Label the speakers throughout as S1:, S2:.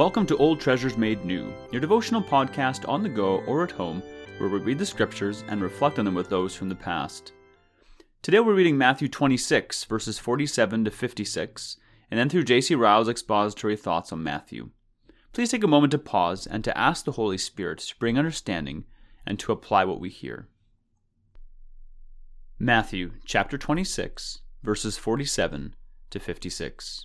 S1: Welcome to Old Treasures Made New, your devotional podcast on the go or at home, where we read the scriptures and reflect on them with those from the past. Today we're reading Matthew 26, verses 47 to 56, and then through J.C. Ryle's expository thoughts on Matthew. Please take a moment to pause and to ask the Holy Spirit to bring understanding and to apply what we hear. Matthew chapter 26, verses 47 to 56.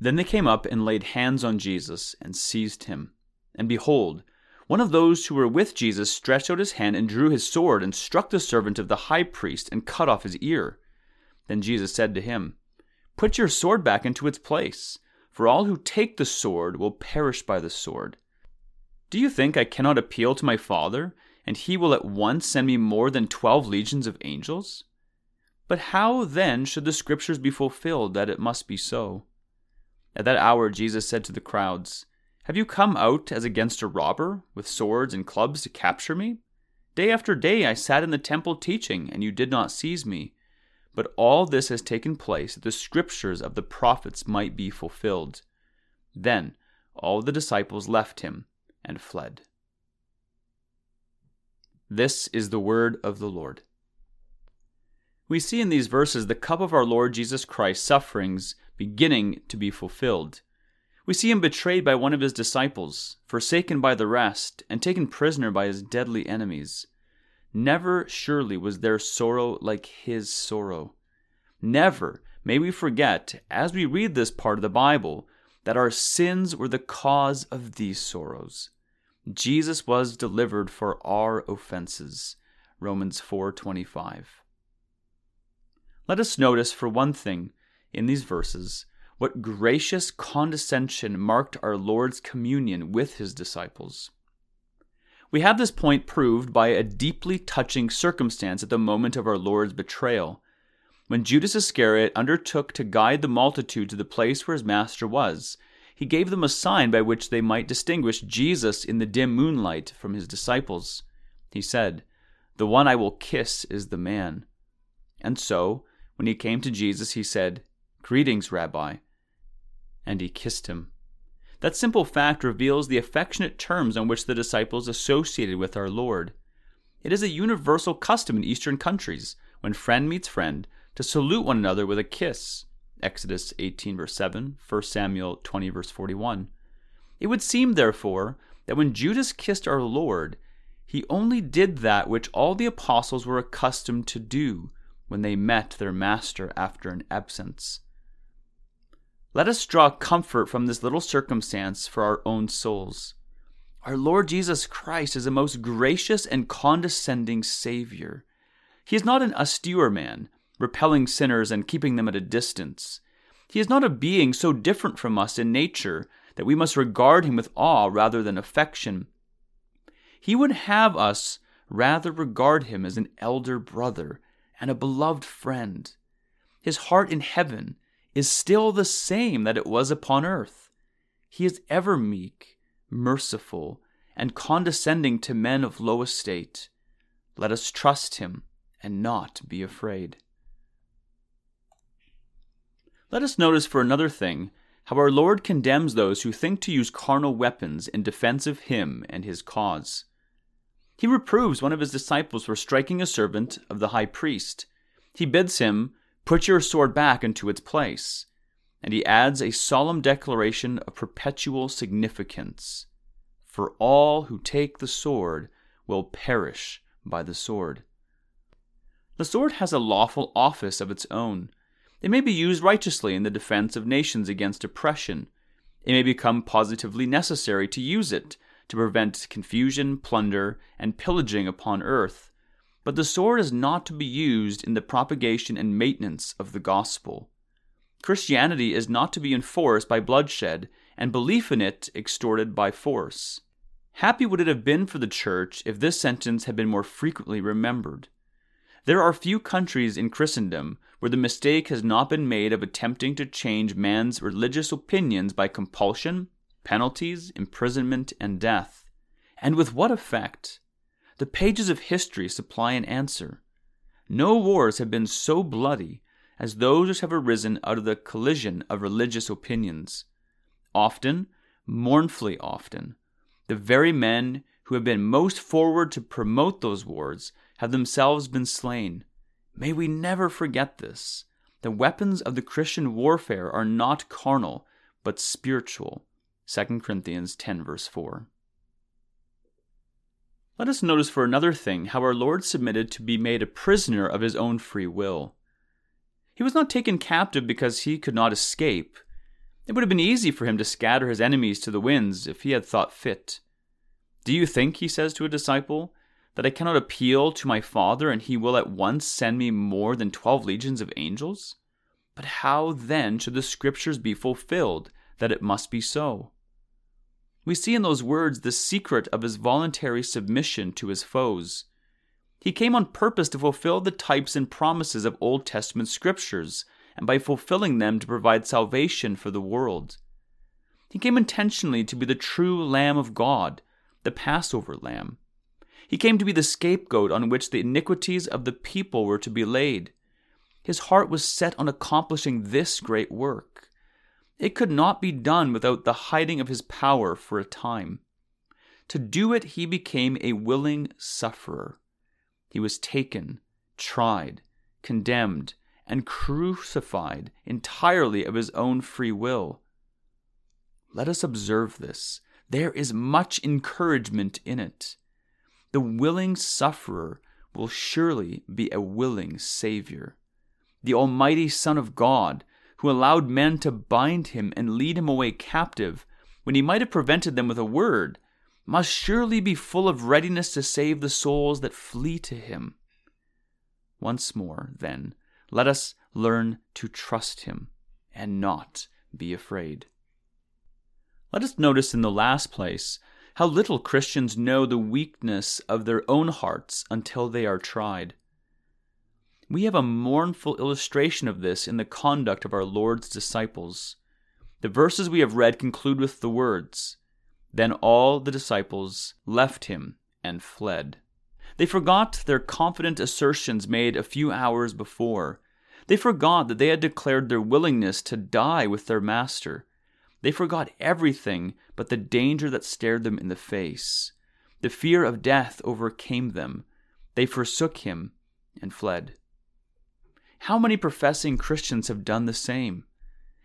S1: Then they came up and laid hands on Jesus and seized him. And behold, one of those who were with Jesus stretched out his hand and drew his sword and struck the servant of the high priest and cut off his ear. Then Jesus said to him, Put your sword back into its place, for all who take the sword will perish by the sword. Do you think I cannot appeal to my Father, and he will at once send me more than twelve legions of angels? But how then should the scriptures be fulfilled that it must be so? At that hour Jesus said to the crowds, Have you come out as against a robber, with swords and clubs to capture me? Day after day I sat in the temple teaching, and you did not seize me. But all this has taken place that the scriptures of the prophets might be fulfilled. Then all the disciples left him and fled. This is the word of the Lord. We see in these verses the cup of our Lord Jesus Christ's sufferings beginning to be fulfilled. We see him betrayed by one of his disciples, forsaken by the rest, and taken prisoner by his deadly enemies. Never surely was there sorrow like his sorrow. Never may we forget, as we read this part of the Bible, that our sins were the cause of these sorrows. Jesus was delivered for our offenses. Romans 4:25. Let us notice for one thing in these verses what gracious condescension marked our Lord's communion with his disciples. We have this point proved by a deeply touching circumstance at the moment of our Lord's betrayal. When Judas Iscariot undertook to guide the multitude to the place where his master was, he gave them a sign by which they might distinguish Jesus in the dim moonlight from his disciples. He said, The one I will kiss is the man. And so, when he came to Jesus, he said, Greetings, Rabbi. And he kissed him. That simple fact reveals the affectionate terms on which the disciples associated with our Lord. It is a universal custom in Eastern countries, when friend meets friend, to salute one another with a kiss. Exodus 18, verse 7, 1 Samuel 20, verse 41. It would seem, therefore, that when Judas kissed our Lord, he only did that which all the apostles were accustomed to do when they met their master after an absence. Let us draw comfort from this little circumstance for our own souls. Our Lord Jesus Christ is a most gracious and condescending Savior. He is not an austere man, repelling sinners and keeping them at a distance. He is not a being so different from us in nature that we must regard him with awe rather than affection. He would have us rather regard him as an elder brother and a beloved friend. His heart in heaven is still the same that it was upon earth. He is ever meek, merciful, and condescending to men of low estate. Let us trust him and not be afraid. Let us notice for another thing how our Lord condemns those who think to use carnal weapons in defense of him and his cause. He reproves one of his disciples for striking a servant of the high priest. He bids him Put your sword back into its place. And he adds a solemn declaration of perpetual significance. For all who take the sword will perish by the sword. The sword has a lawful office of its own. It may be used righteously in the defense of nations against oppression. It may become positively necessary to use it to prevent confusion, plunder, and pillaging upon earth. But the sword is not to be used in the propagation and maintenance of the gospel. Christianity is not to be enforced by bloodshed, and belief in it extorted by force. Happy would it have been for the Church if this sentence had been more frequently remembered. There are few countries in Christendom where the mistake has not been made of attempting to change man's religious opinions by compulsion, penalties, imprisonment, and death. And with what effect? The pages of history supply an answer. No wars have been so bloody as those which have arisen out of the collision of religious opinions. Often, mournfully often, the very men who have been most forward to promote those wars have themselves been slain. May we never forget this. The weapons of the Christian warfare are not carnal, but spiritual. 2 Corinthians 10, verse 4. Let us notice for another thing how our Lord submitted to be made a prisoner of his own free will. He was not taken captive because he could not escape. It would have been easy for him to scatter his enemies to the winds if he had thought fit. Do you think, he says to a disciple, that I cannot appeal to my Father and he will at once send me more than twelve legions of angels? But how then should the Scriptures be fulfilled that it must be so? We see in those words the secret of his voluntary submission to his foes. He came on purpose to fulfill the types and promises of Old Testament scriptures, and by fulfilling them to provide salvation for the world. He came intentionally to be the true Lamb of God, the Passover Lamb. He came to be the scapegoat on which the iniquities of the people were to be laid. His heart was set on accomplishing this great work. It could not be done without the hiding of his power for a time. To do it, he became a willing sufferer. He was taken, tried, condemned, and crucified entirely of his own free will. Let us observe this. There is much encouragement in it. The willing sufferer will surely be a willing Savior. The Almighty Son of God, who allowed men to bind him and lead him away captive, when he might have prevented them with a word, must surely be full of readiness to save the souls that flee to him. Once more, then, let us learn to trust him and not be afraid. Let us notice in the last place how little Christians know the weakness of their own hearts until they are tried. We have a mournful illustration of this in the conduct of our Lord's disciples. The verses we have read conclude with the words, then all the disciples left him and fled. They forgot their confident assertions made a few hours before. They forgot that they had declared their willingness to die with their master. They forgot everything but the danger that stared them in the face. The fear of death overcame them. They forsook him and fled. How many professing Christians have done the same?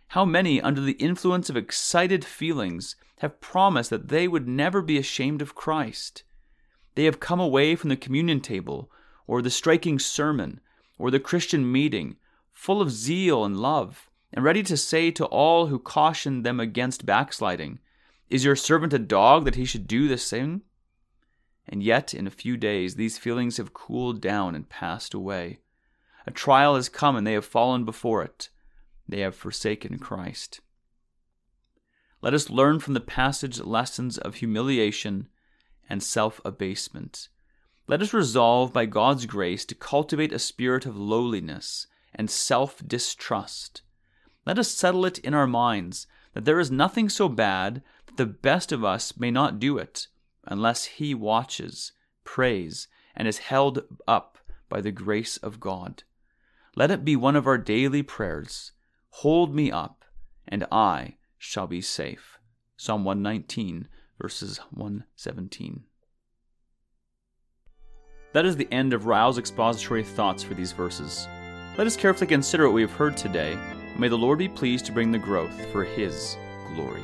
S1: How many, under the influence of excited feelings, have promised that they would never be ashamed of Christ? They have come away from the communion table, or the striking sermon, or the Christian meeting, full of zeal and love, and ready to say to all who cautioned them against backsliding, Is your servant a dog that he should do this thing? And yet, in a few days, these feelings have cooled down and passed away. A trial has come, and they have fallen before it they have forsaken Christ. Let us learn from the passage lessons of humiliation and self abasement. Let us resolve by God's grace to cultivate a spirit of lowliness and self distrust. Let us settle it in our minds that there is nothing so bad that the best of us may not do it, unless he watches, prays, and is held up by the grace of God. Let it be one of our daily prayers Hold me up, and I shall be safe. Psalm 119, verses 117. That is the end of Ryle's expository thoughts for these verses. Let us carefully consider what we have heard today, may the Lord be pleased to bring the growth for His glory.